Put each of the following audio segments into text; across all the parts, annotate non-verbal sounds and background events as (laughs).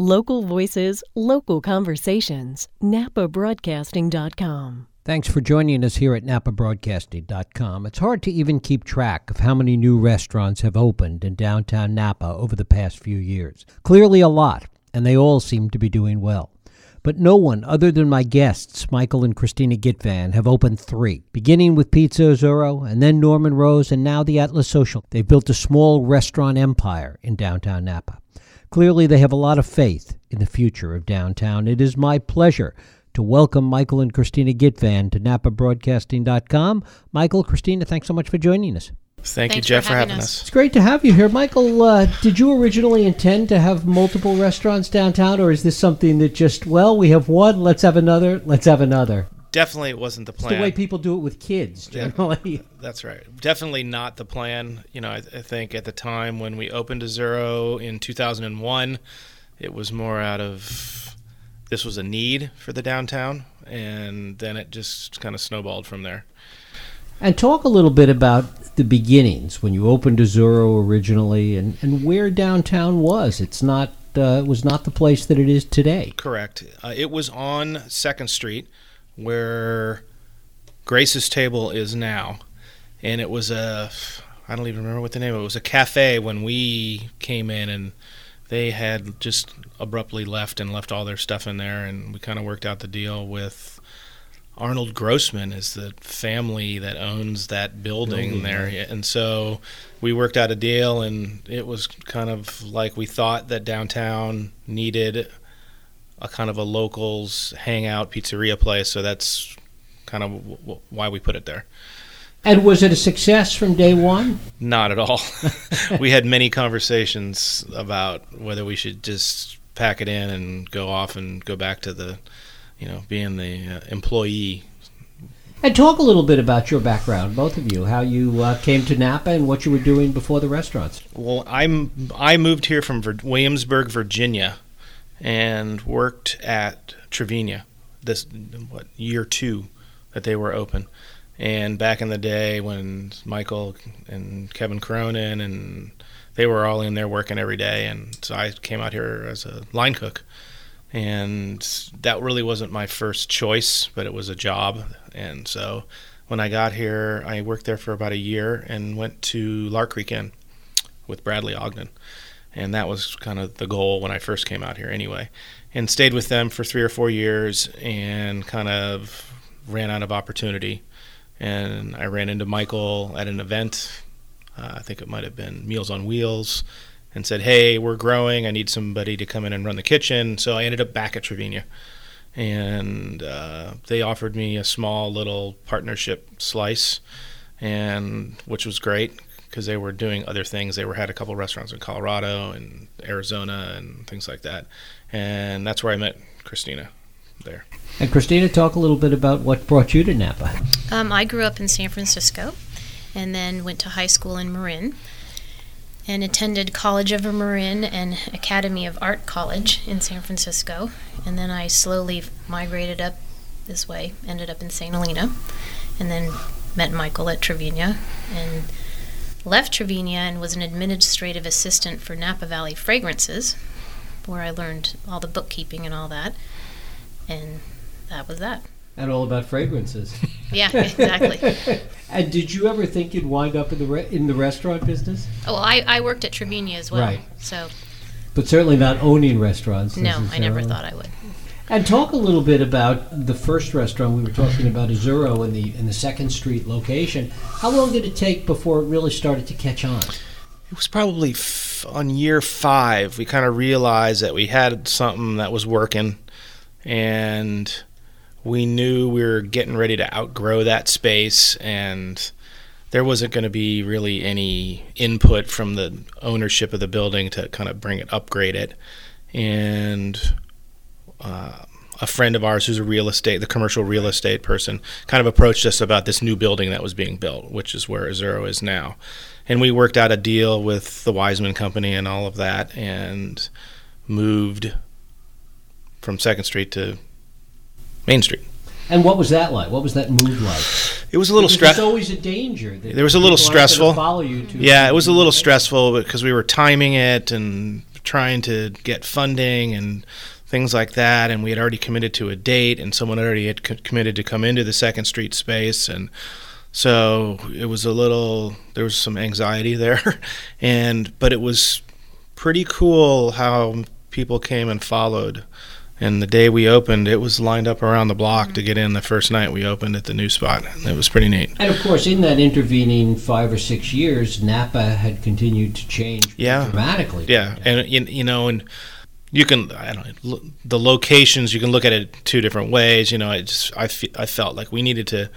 Local voices, local conversations. NapaBroadcasting.com. Thanks for joining us here at NapaBroadcasting.com. It's hard to even keep track of how many new restaurants have opened in downtown Napa over the past few years. Clearly, a lot, and they all seem to be doing well. But no one other than my guests, Michael and Christina Gyetvan, have opened three, beginning with Pizza Azzurro, and then Norman Rose, and now the Atlas Social. They've built a small restaurant empire in downtown Napa. Clearly, they have a lot of faith in the future of downtown. It is my pleasure to welcome Michael and Christina Gyetvan to NapaBroadcasting.com. Michael, Christina, thanks so much for joining us. Thank you, Jeff, for for having having us. us. It's great to have you here. Michael, uh, did you originally intend to have multiple restaurants downtown, or is this something that just, well, we have one, let's have another, let's have another? Definitely, it wasn't the It's plan. the way people do it with kids, generally. (laughs) That's right. Definitely not the plan. You know, I, I think at the time when we opened to Zero in 2001, it was more out of this was a need for the downtown, and then it just kind of snowballed from there. And talk a little bit about the beginnings when you opened Azzurro originally, and, and where downtown was. It's not uh, it was not the place that it is today. Correct. Uh, it was on Second Street, where Grace's Table is now, and it was a I don't even remember what the name of it was a cafe when we came in, and they had just abruptly left and left all their stuff in there, and we kind of worked out the deal with. Arnold Grossman is the family that owns that building, Building, there, and so we worked out a deal, and it was kind of like we thought that downtown needed a kind of a locals hangout pizzeria place. So that's kind of w- w- why we put it there. And was it a success from day one? Not at all. (laughs) we had many conversations about whether we should just pack it in and go off and go back to the, you know, being the uh, employee. And talk a little bit about your background, both of you, how you uh, came to Napa and what you were doing before the restaurants. Well, I'm I moved here from Vir- Williamsburg, Virginia, and worked at Tra Vigne. This what year two that they were open, and back in the day when Michael and Kevin Cronin and they were all in there working every day, and so I came out here as a line cook, and that really wasn't my first choice, but it was a job, and so when I got here, I worked there for about a year and went to Lark Creek Inn with Bradley Ogden. And that was kind of the goal when I first came out here, anyway. And stayed with them for three or four years and kind of ran out of opportunity. And I ran into Michael at an event. Uh, I think it might have been Meals on Wheels. And said, Hey, we're growing. I need somebody to come in and run the kitchen. So I ended up back at Tra Vigne. And uh, they offered me a small little partnership slice, and which was great because they were doing other things. They were had a couple restaurants in Colorado and Arizona and things like that, and that's where I met Christina. There, And Christina, talk a little bit about what brought you to Napa. Um, I grew up in San Francisco and then went to high school in Marin and attended College of Marin and Academy of Art College in San Francisco. And then I slowly migrated up this way, ended up in St. Helena, and then met Michael at Tra Vigne and left Tra Vigne and was an administrative assistant for Napa Valley Fragrances, where I learned all the bookkeeping and all that. And that was that. And all about fragrances. Yeah, exactly. (laughs) and did you ever think you'd wind up in the re- in the restaurant business? Oh, well, I, I worked at Tra Vigne as well. Right. So, But certainly not owning restaurants. no, I never thought I would. And talk a little bit about the first restaurant we were talking about, Azzurro, in the in the Second Street location. How long did it take before it really started to catch on? it was probably f- on year five we kind of realized that we had something that was working, and we knew we were getting ready to outgrow that space and there wasn't going to be really any input from the ownership of the building to kind of bring it upgrade it and uh, a friend of ours who's a real estate the commercial real estate person kind of approached us about this new building that was being built which is where Azzurro is now and we worked out a deal with the Wiseman company and all of that and moved from Second Street to Main Street. And what was that like? What was that move like? It was a little stressful. There's always a danger. There was a little people aren't gonna stressful. Follow you to Yeah, it was a little stressful because we were timing it and trying to get funding and things like that, and we had already committed to a date, and someone already had co- committed to come into the Second Street space, and so it was a little there was some anxiety (laughs) there, and but it was pretty cool how people came and followed. And the day we opened, it was lined up around the block to get in the first night we opened at the new spot. It was pretty neat. And of course, in that intervening five or six years, Napa had continued to change Yeah. dramatically. Yeah, and you, you know, and you can I don't know the locations. You can look at it two different ways. You know, I just I, fe- I felt like we needed to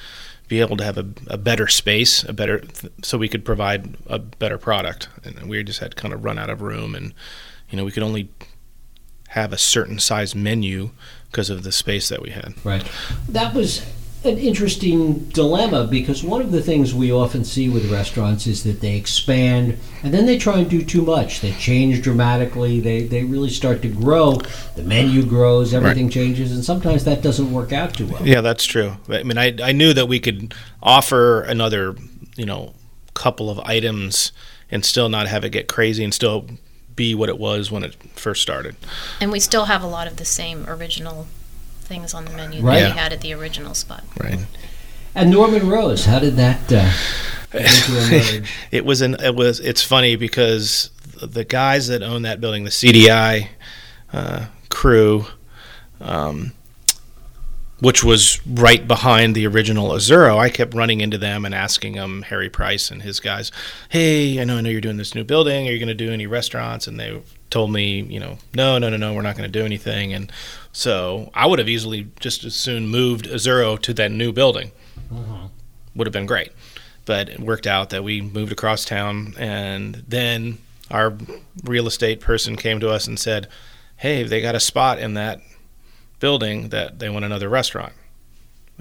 be able to have a, a better space, a better so we could provide a better product, and we just had kind of run out of room, and you know we could only have a certain size menu because of the space that we had. Right. That was an interesting dilemma because one of the things we often see with restaurants is that they expand and then they try and do too much. They change dramatically. They, they really start to grow. The menu grows, everything changes, and sometimes that doesn't work out too well. Yeah, that's true. I mean, I I knew that we could offer another, you know, couple of items and still not have it get crazy and still be what it was when it first started. And we still have a lot of the same original things on the menu Right. that Yeah. we had at the original spot. Right. And Norman Rose, how did that uh, begin to emerge? It was an it was it's funny because the guys that own that building, the CDI uh, crew, um, which was right behind the original Azzurro, I kept running into them and asking them, Harry Price and his guys, "Hey, I know I know you're doing this new building. Are you going to do any restaurants?" And they told me, you know, no, no, no, no, we're not going to do anything. And so I would have easily just as soon moved Azzurro to that new building. Would have been great. But it worked out that we moved across town and then our real estate person came to us and said hey they got a spot in that building that they want another restaurant.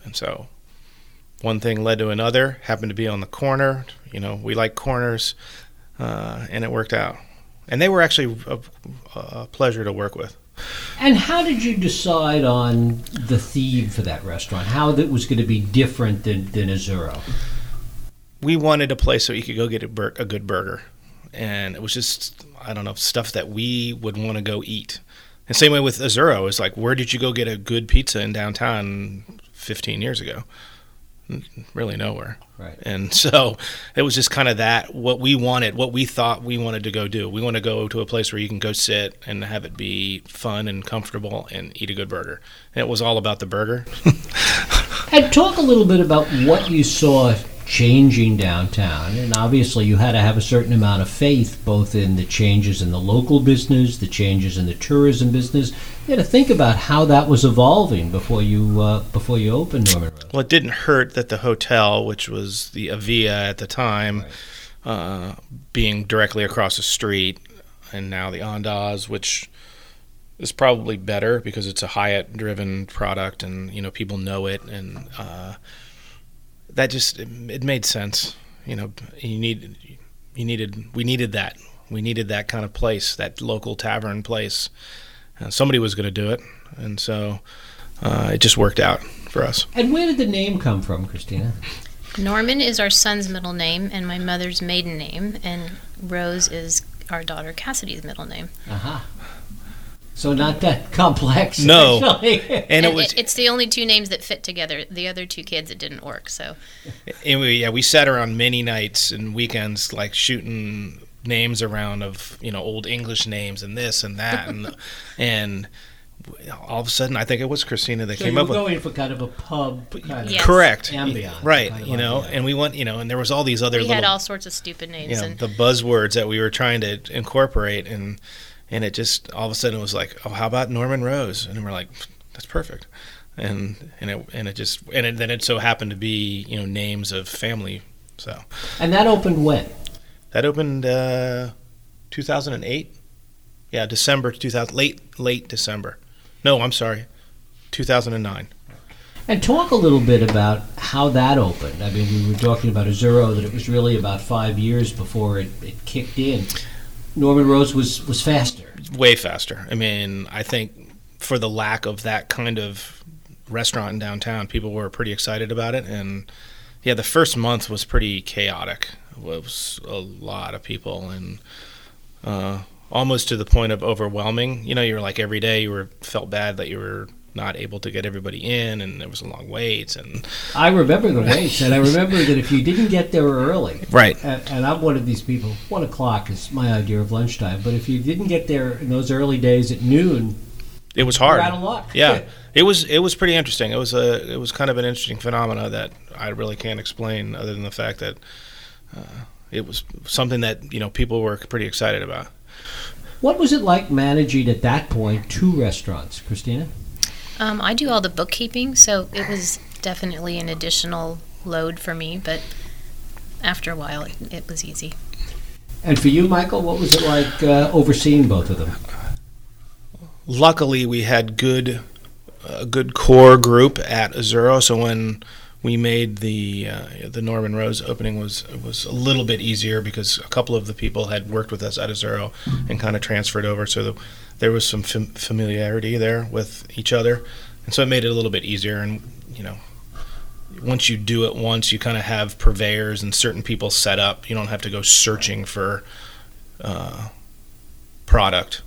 And so one thing led to another happened to be on the corner. You know we like corners uh, and it worked out. And they were actually a, a pleasure to work with And how did you decide on the theme for that restaurant? How that was going to be different than, than Azzurro? we wanted a place so you could go get a, bur- a good burger, and it was just I don't know stuff that we would want to go eat. And same way with Azzurro is like, where did you go get a good pizza in downtown 15 years ago? N- Really nowhere. Right. And (laughs) so it was just kind of that what we wanted, what we thought we wanted to go do. We want to go to a place where you can go sit and have it be fun and comfortable and eat a good burger. And it was all about the burger. (laughs) And talk a little bit about what you saw changing downtown. And obviously, you had to have a certain amount of faith both in the changes in the local business, the changes in the tourism business. You had to think about how that was evolving before you uh, before you opened Norman Rose. Well, it didn't hurt that the hotel, which was the Avia at the time, uh, being directly across the street, and now the Andaz, which is probably better because it's a Hyatt-driven product, and you know people know it, and uh, that just it, it made sense. You know, you need you needed we needed that we needed that kind of place, that local tavern place. Uh, somebody was going to do it, and so uh, it just worked out for us. And where did the name come from, Christina? Norman is our son's middle name and my mother's maiden name, and Rose is our daughter Cassidy's middle name. Aha. So not that complex. (laughs) No. actually. and it was it's the only two names that fit together. The other two kids, it didn't work. So and we, yeah we sat around many nights and weekends like shooting names around of you know old english names and this and that and (laughs) and all of a sudden i think it was christina that So came you up were with going for kind of a pub kind of correct Ambient right kind of you know idea. and we went you know and there was all these other we had little all sorts of stupid names. you know, and the buzzwords that we were trying to incorporate and and it just all of a sudden it was like oh how about norman rose and we're like that's perfect and and it and it just and it, then it so happened to be you know names of family so And that opened when? That opened uh, 2008. Yeah, December 2000, late late December. No, I'm sorry, 2009. And talk a little bit about how that opened. I mean, we were talking about Azzurro, that it was really about five years before it, it kicked in. Norman Rose was, was faster. Way faster. I mean, I think for the lack of that kind of restaurant in downtown, people were pretty excited about it. And yeah, the first month was pretty chaotic. It was a lot of people, and uh, almost to the point of overwhelming. You know, you were like every day you were felt bad that you were not able to get everybody in, and there was a long wait. And I remember the waits, and I (laughs) remember that if you didn't get there early, right, and, and I'm one of these people. One o'clock is my idea of lunchtime, but if you didn't get there in those early days at noon, it was hard. Out of luck. Yeah, it was. It was pretty interesting. It was a. It was kind of an interesting phenomena that I really can't explain, other than the fact that uh, it was something that you know people were pretty excited about. What was it like managing at that point two restaurants, Christina? Um, I do all the bookkeeping, so it was definitely an additional load for me, but after a while, it, it was easy. And for you, Michael, what was it like uh, overseeing both of them? Luckily, we had good a good core group at Azzurro, so when we made the uh, the Norman Rose opening was was a little bit easier because a couple of the people had worked with us at Azzurro and kind of transferred over, so the, there was some fam- familiarity there with each other, and so it made it a little bit easier. And you know, once you do it once, you kind of have purveyors and certain people set up. You don't have to go searching for uh, product.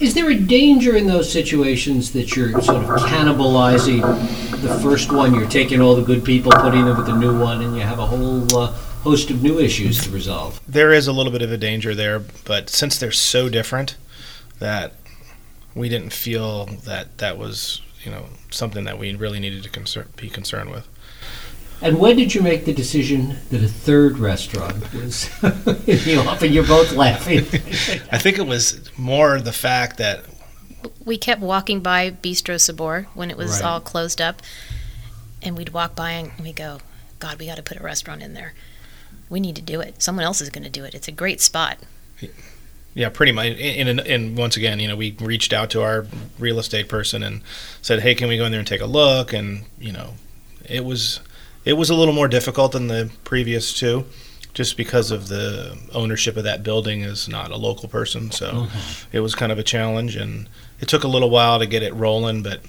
Is there a danger in those situations that you're sort of cannibalizing the first one? You're taking all the good people, putting them with the new one, and you have a whole uh, host of new issues to resolve. There is a little bit of a danger there, but since they're so different, that we didn't feel that that was you know something that we really needed to concern, be concerned with. And when did you make the decision that a third restaurant was (laughs) you know, and you're both laughing? I think it was more the fact that we kept walking by Bistro Sabor when it was Right. all closed up, and we'd walk by and we go, "God, we got to put a restaurant in there. We need to do it. Someone else is going to do it. It's a great spot." Yeah, pretty much. And, and, and once again, you know, we reached out to our real estate person and said, "Hey, can we go in there and take a look?" And you know, it was it was a little more difficult than the previous two, just because of the ownership of that building is not a local person. So mm-hmm. it was kind of a challenge, and it took a little while to get it rolling. But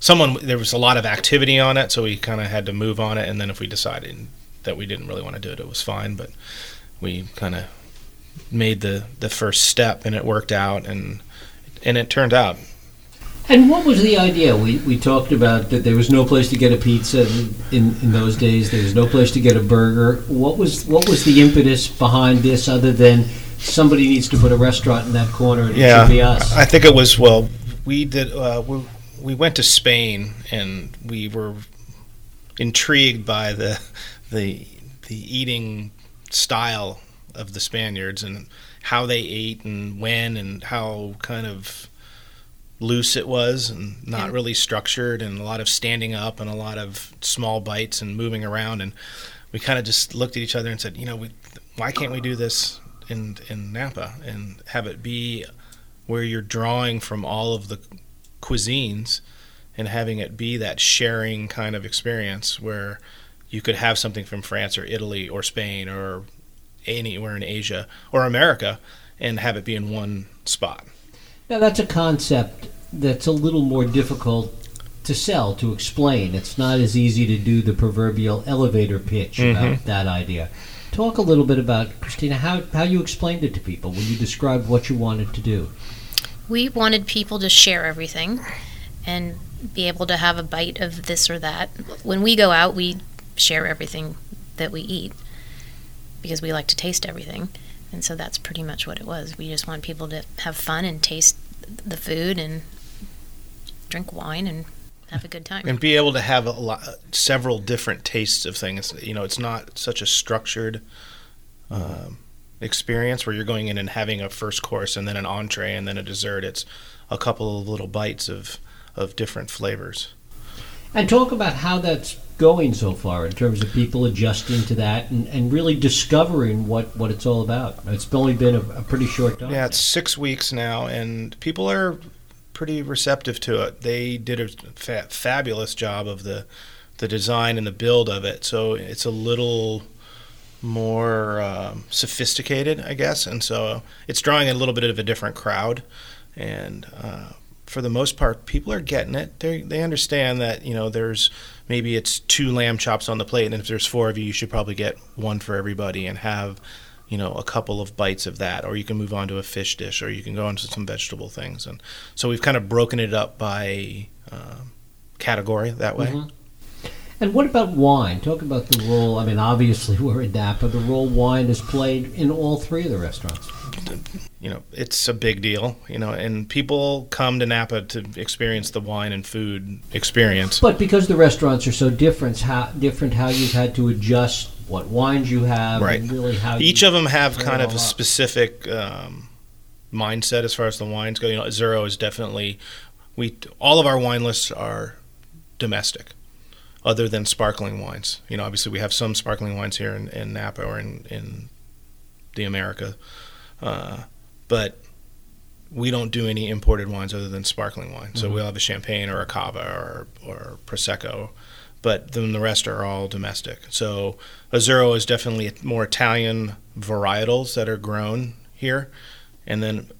someone there was a lot of activity on it, so we kind of had to move on it. And then if we decided that we didn't really want to do it, it was fine. But we kind of made the the first step and it worked out and and it turned out And what was the idea? We, we talked about that there was no place to get a pizza in, in those days. There was no place to get a burger. What was what was the impetus behind this, other than somebody needs to put a restaurant in that corner and it yeah should be us? i think it was well we did uh, we, we went to spain and we were intrigued by the the the eating style of the spaniards and how they ate and when and how kind of loose it was and not Yeah. really structured and a lot of standing up and a lot of small bites and moving around and we kind of just looked at each other and said you know we, why can't we do this in in Napa and have it be where you're drawing from all of the cuisines and having it be that sharing kind of experience where you could have something from France or Italy or Spain or anywhere in Asia or America and have it be in one spot. Now that's a concept that's a little more difficult to sell, to explain. It's not as easy to do the proverbial elevator pitch about mm-hmm. that idea. Talk a little bit about Christina how how you explained it to people when you described what you wanted to do. We wanted people to share everything and be able to have a bite of this or that. When we go out, we share everything that we eat because we like to taste everything. And so that's pretty much what it was. We just want people to have fun and taste the food and drink wine and have a good time. and be able to have a lot, several different tastes of things. You know, it's not such a structured um, experience where you're going in and having a first course and then an entree and then a dessert. It's a couple of little bites of of different flavors. And talk about how that's going so far in terms of people adjusting to that and, and really discovering what, what it's all about. It's only been a, a pretty short time. Yeah, it's six weeks now, and people are pretty receptive to it. They did a fa- fabulous job of the the design and the build of it, so it's a little more um, sophisticated, I guess, and so it's drawing a little bit of a different crowd. And uh, for the most part, people are getting it. They they understand that you know there's maybe it's two lamb chops on the plate, and if there's four of you, you should probably get one for everybody and have you know, a couple of bites of that, or you can move on to a fish dish, or you can go into some vegetable things. And so we've kind of broken it up by um, category that way. Mhm. And what about wine? Talk about the role. I mean, obviously we're in Napa. The role wine has played in all three of the restaurants. You know, it's a big deal, you know, and people come to Napa to experience the wine and food experience. But because the restaurants are so different, how different how you've had to adjust what wines you have, Right. and really how Each of them have kind of a up. specific um, mindset as far as the wines go. You know, Zero is definitely we all of our wine lists are domestic, other than sparkling wines. You know, obviously we have some sparkling wines here in, in Napa or in in the America, uh, but we don't do any imported wines other than sparkling wine. So we'll have a champagne or a cava or or prosecco, but then the rest are all domestic. So Azzurro is definitely more Italian varietals that are grown here, and then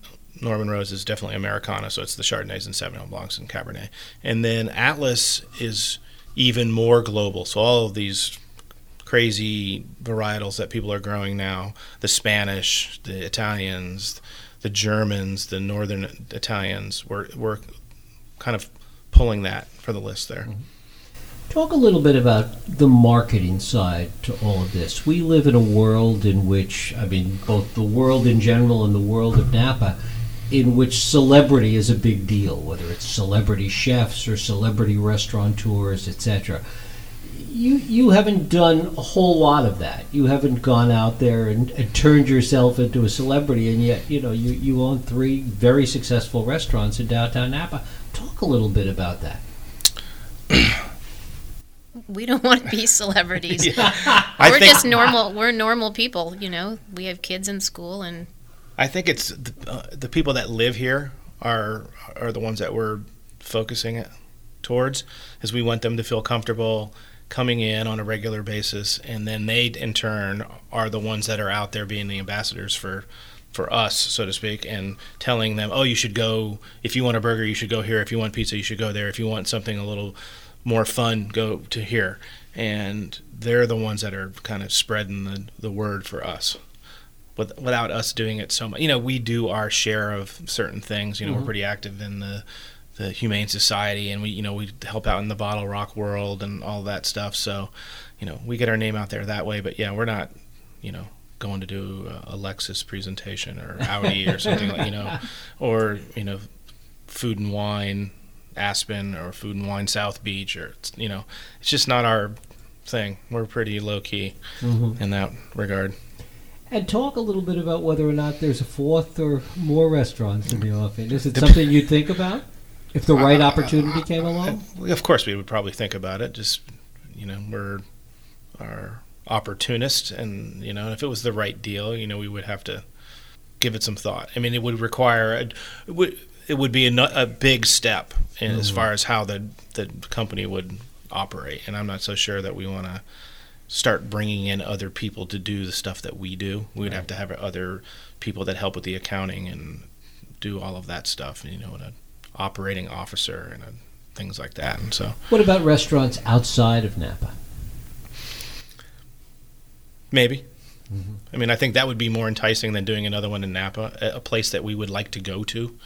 Norman Rose is definitely Americana. So it's the Chardonnays and Sauvignon Blancs and Cabernet, and then Atlas is even more global. So all of these crazy varietals that people are growing now, the Spanish, the Italians, the Germans, the Northern Italians, we're we're kind of pulling that for the list there. Mm-hmm. Talk a little bit about the marketing side to all of this. We live in a world in which, I mean, both the world in general and the world of Napa, in which celebrity is a big deal, whether it's celebrity chefs or celebrity restaurateurs, etc. You you haven't done a whole lot of that. You haven't gone out there and, and turned yourself into a celebrity, and yet you know you, you own three very successful restaurants in downtown Napa. Talk a little bit about that. We don't want to be celebrities. (laughs) I we're think just normal. We're normal people. You know, we have kids in school, and I think it's the, uh, the people that live here are are the ones that we're focusing it towards, is we want them to feel comfortable coming in on a regular basis, and then they in turn are the ones that are out there being the ambassadors for for us, so to speak, and telling them, oh, you should go if you want a burger, you should go here. If you want pizza, you should go there. If you want something a little more fun, go to here. And they're the ones that are kind of spreading the, the word for us with, without us doing it so much. You know, we do our share of certain things. You know, we're mm-hmm. pretty active in the the Humane Society, and we you know we help out in the Bottle Rock world and all that stuff. So, you know, we get our name out there that way. But yeah, we're not, you know, going to do a Lexus presentation or Audi or (laughs) something like you know, or you know, Food and Wine Aspen or Food and Wine South Beach or it's- you know, it's just not our thing. We're pretty low key mm-hmm. in that regard. And talk a little bit about whether or not there's a fourth or more restaurants in the offing. Is it something you'd think about if the right uh, opportunity came along? Uh, of course, we would probably think about it. Just you know, we're are opportunists, and you know, if it was the right deal, you know, we would have to give it some thought. I mean, it would require a, it would it would be a, a big step in, as mm-hmm. far as how the the company would operate, and I'm not so sure that we want to start bringing in other people to do the stuff that we do. We'd have to have other people that help with the accounting and do all of that stuff. You know, an operating officer and a, things like that. And so What about restaurants outside of Napa? maybe. I mean, I think that would be more enticing than doing another one in Napa, a, a place that we would like to go to.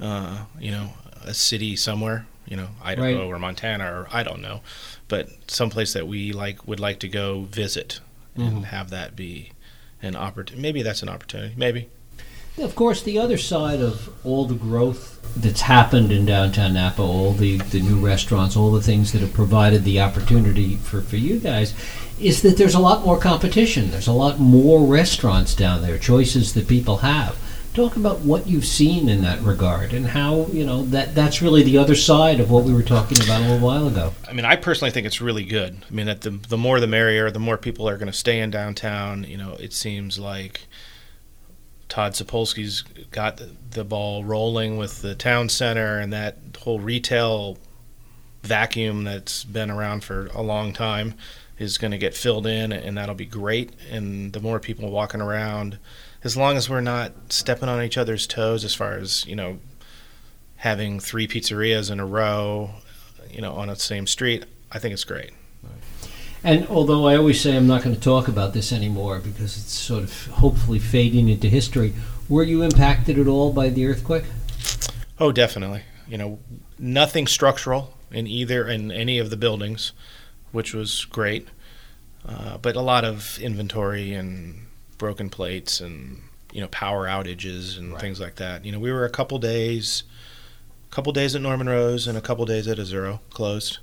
Uh, you know, a city somewhere. You know, Idaho Right. or Montana or I don't know, but someplace that we like would like to go visit and mm-hmm. have that be an opportunity. Maybe that's an opportunity. Maybe. Of course, the other side of all the growth that's happened in downtown Napa, all the, the new restaurants, all the things that have provided the opportunity for, for you guys, is that there's a lot more competition. There's a lot more restaurants down there, choices that people have. Talk about what you've seen in that regard and how, you know, that that's really the other side of what we were talking about a little while ago. I mean, I personally think it's really good. I mean, that the the more the merrier. The more people are going to stay in downtown. You know, it seems like Todd Zapolski's got the, the ball rolling with the town center and that whole retail vacuum that's been around for a long time is going to get filled in, and that'll be great. And the more people walking around, as long as we're not stepping on each other's toes, as far as you know, having three pizzerias in a row, you know, on the same street, I think it's great. And although I always say I'm not going to talk about this anymore because it's sort of hopefully fading into history, were you impacted at all by the earthquake? Oh, definitely. You know, nothing structural in either in any of the buildings, which was great. Uh, but a lot of inventory and broken plates and you know power outages and Right. things like that. You know, we were a couple days, couple days at Norman Rose and a couple days at Azzurro closed.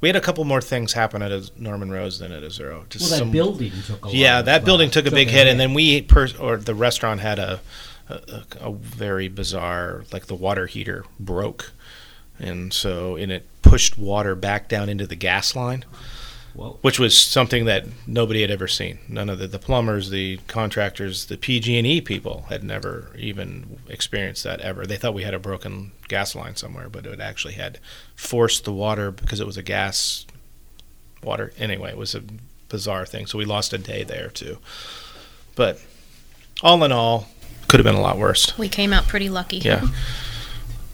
We had a couple more things happen at Norman Rose than at Azzurro. Just Well, that some- building took a yeah, that building took a big hit, and then we per- or the restaurant had a, a a- a very bizarre like the water heater broke, and so and it pushed water back down into the gas line, Whoa. which was something that nobody had ever seen. None of the, the plumbers, the contractors, the PG&E people had never even experienced that ever. They thought we had a broken gas line somewhere, but it actually had forced the water because it was a gas water. Anyway, it was a bizarre thing. So we lost a day there too. But all in all, could have been a lot worse. We came out pretty lucky. Yeah.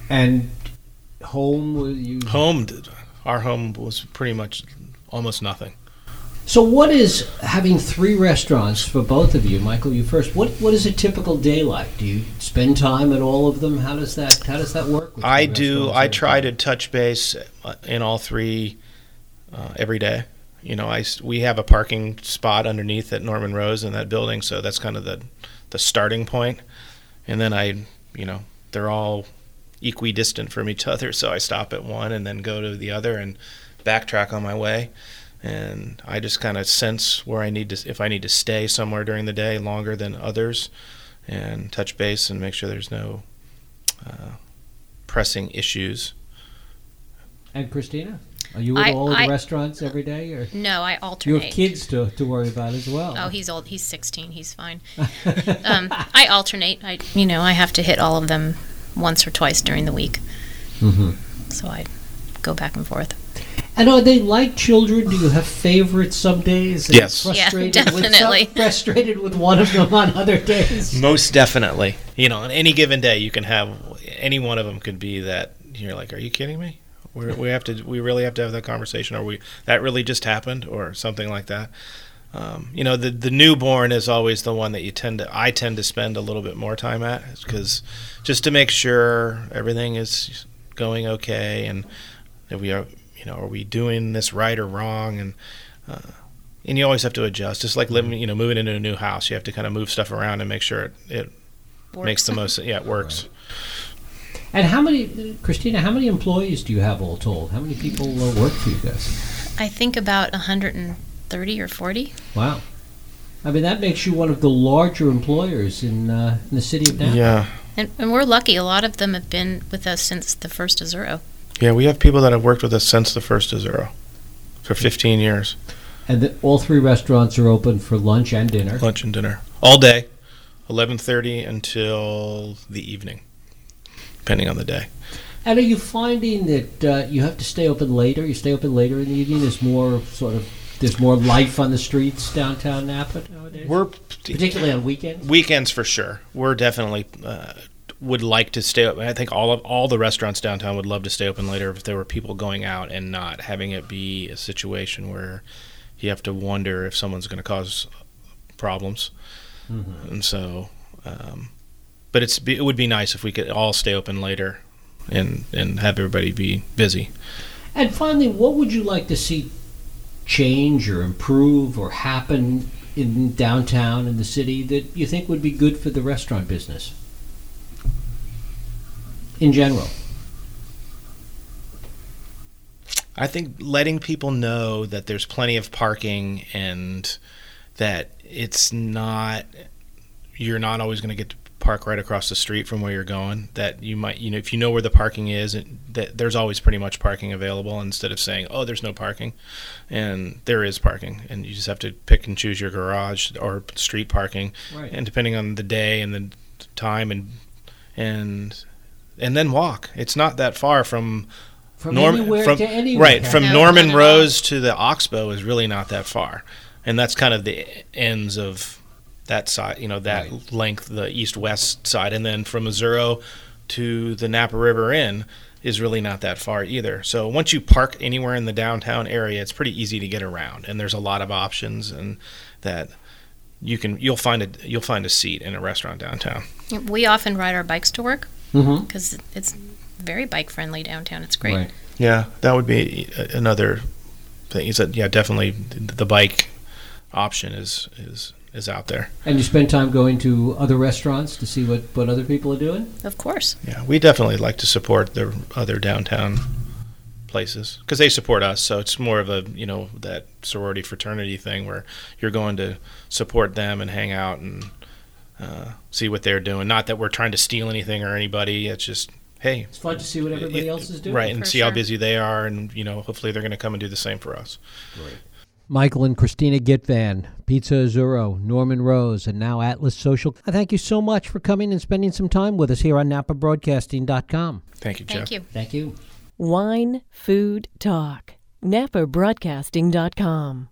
And home, were you? Home, our home was pretty much almost nothing. So, what is having three restaurants for both of you, Michael? You first. What What is a typical day like? Do you spend time at all of them? How does that How does that work? I do. I try to touch base uh, in all three uh, every day. You know, I s- we have a parking spot underneath at Norman Rose in that building, so that's kind of the the starting point. And then I, you know, they're all equidistant from each other, so I stop at one and then go to the other and backtrack on my way. And I just kind of sense where I need to, if I need to stay somewhere during the day longer than others, and touch base and make sure there's no uh, pressing issues. And Christina, are you at I- all of I- the restaurants every day, or No, I alternate. you alternate. have kids to, to worry about as well? Oh, he's old. He's 16. He's fine. (laughs) um, I alternate. I, you know, I have to hit all of them once or twice during the week, hmm so I go back and forth. And are they like children? Do you have favorites some days? and Yes. Yeah, Frustrated with definitely. some, (laughs) frustrated with one of them on other days. Most definitely. You know, on any given day, you can have any one of them could be that you're like, "Are you kidding me? we we have to. We really have to have that conversation. Or we that really just happened, or something like that." Um, you know, the the newborn is always the one that you tend to. I tend to spend a little bit more time at because just to make sure everything is going okay and that we are. You know, are we doing this right or wrong? And uh, and you always have to adjust. Just like living, you know, moving into a new house, you have to kind of move stuff around and make sure it, it Works. makes the most. Yeah, it works. And how many, Christina? How many employees do you have all told? How many people uh, work for you guys? I think about 130 or 40. Wow. I mean, that makes you one of the larger employers in, uh, in the city of Napa. Yeah, And, and we're lucky. A lot of them have been with us since the first Azzurro. Yeah. We have people that have worked with us since the first Azzurro, for 15 years, And that all three restaurants are open for lunch and dinner. lunch and dinner, all day, 11:30 until the evening, depending on the day. And are you finding that uh, you have to stay open later? You stay open later in the evening. There's more sort of there's more life on the streets downtown Napa nowadays, We're particularly on weekends. weekends for sure. We're definitely uh, would like to stay open. I think all of all the restaurants downtown would love to stay open later if there were people going out and not having it be a situation where you have to wonder if someone's going to cause problems. Mhm. And so, um, but it's it would be nice if we could all stay open later and and have everybody be busy. And finally, what would you like to see change or improve or happen in downtown in the city that you think would be good for the restaurant business in general? I think letting people know that there's plenty of parking and that it's not you're not always going to get to park right across the street from where you're going that you might you know if you know where the parking is it, that there's always pretty much parking available instead of saying oh there's no parking and there is parking and you just have to pick and choose your garage or street parking Right. and depending on the day and the time and and and then walk it's not that far from From Norm- anywhere from- to anywhere. Right, from No, Norman not at. Rose to the Oxbow is really not that far, and that's kind of the ends of that side. You know, that Right. length, the east-west side, and then from Missouri to the Napa River Inn is really not that far either. So once you park anywhere in the downtown area, it's pretty easy to get around, and there's a lot of options, and that you can you'll find a you'll find a seat in a restaurant downtown. We often ride our bikes to work Mm-hmm. because it's very bike friendly downtown. It's great. Right. Yeah, that would be another thing. Is that yeah, definitely the bike option is is is out there. And you spend time going to other restaurants to see what, what other people are doing? Of course. Yeah, we definitely like to support the other downtown places because they support us. So it's more of a you know that sorority fraternity thing where you're going to support them and hang out and uh, see what they're doing. Not that we're trying to steal anything or anybody. It's just hey, It's fun to see what everybody it- else is doing. right, and For see how busy they are, and you know hopefully they're going to come and do the same for us. Right. Michael and Christina Gyetvan, Pizza Azzurro, Norman Rose, and now Atlas Social. I thank you so much for coming and spending some time with us here on NapaBroadcasting.com. Thank you, Jeff. Thank you. Thank you. Wine, food, talk. NapaBroadcasting.com.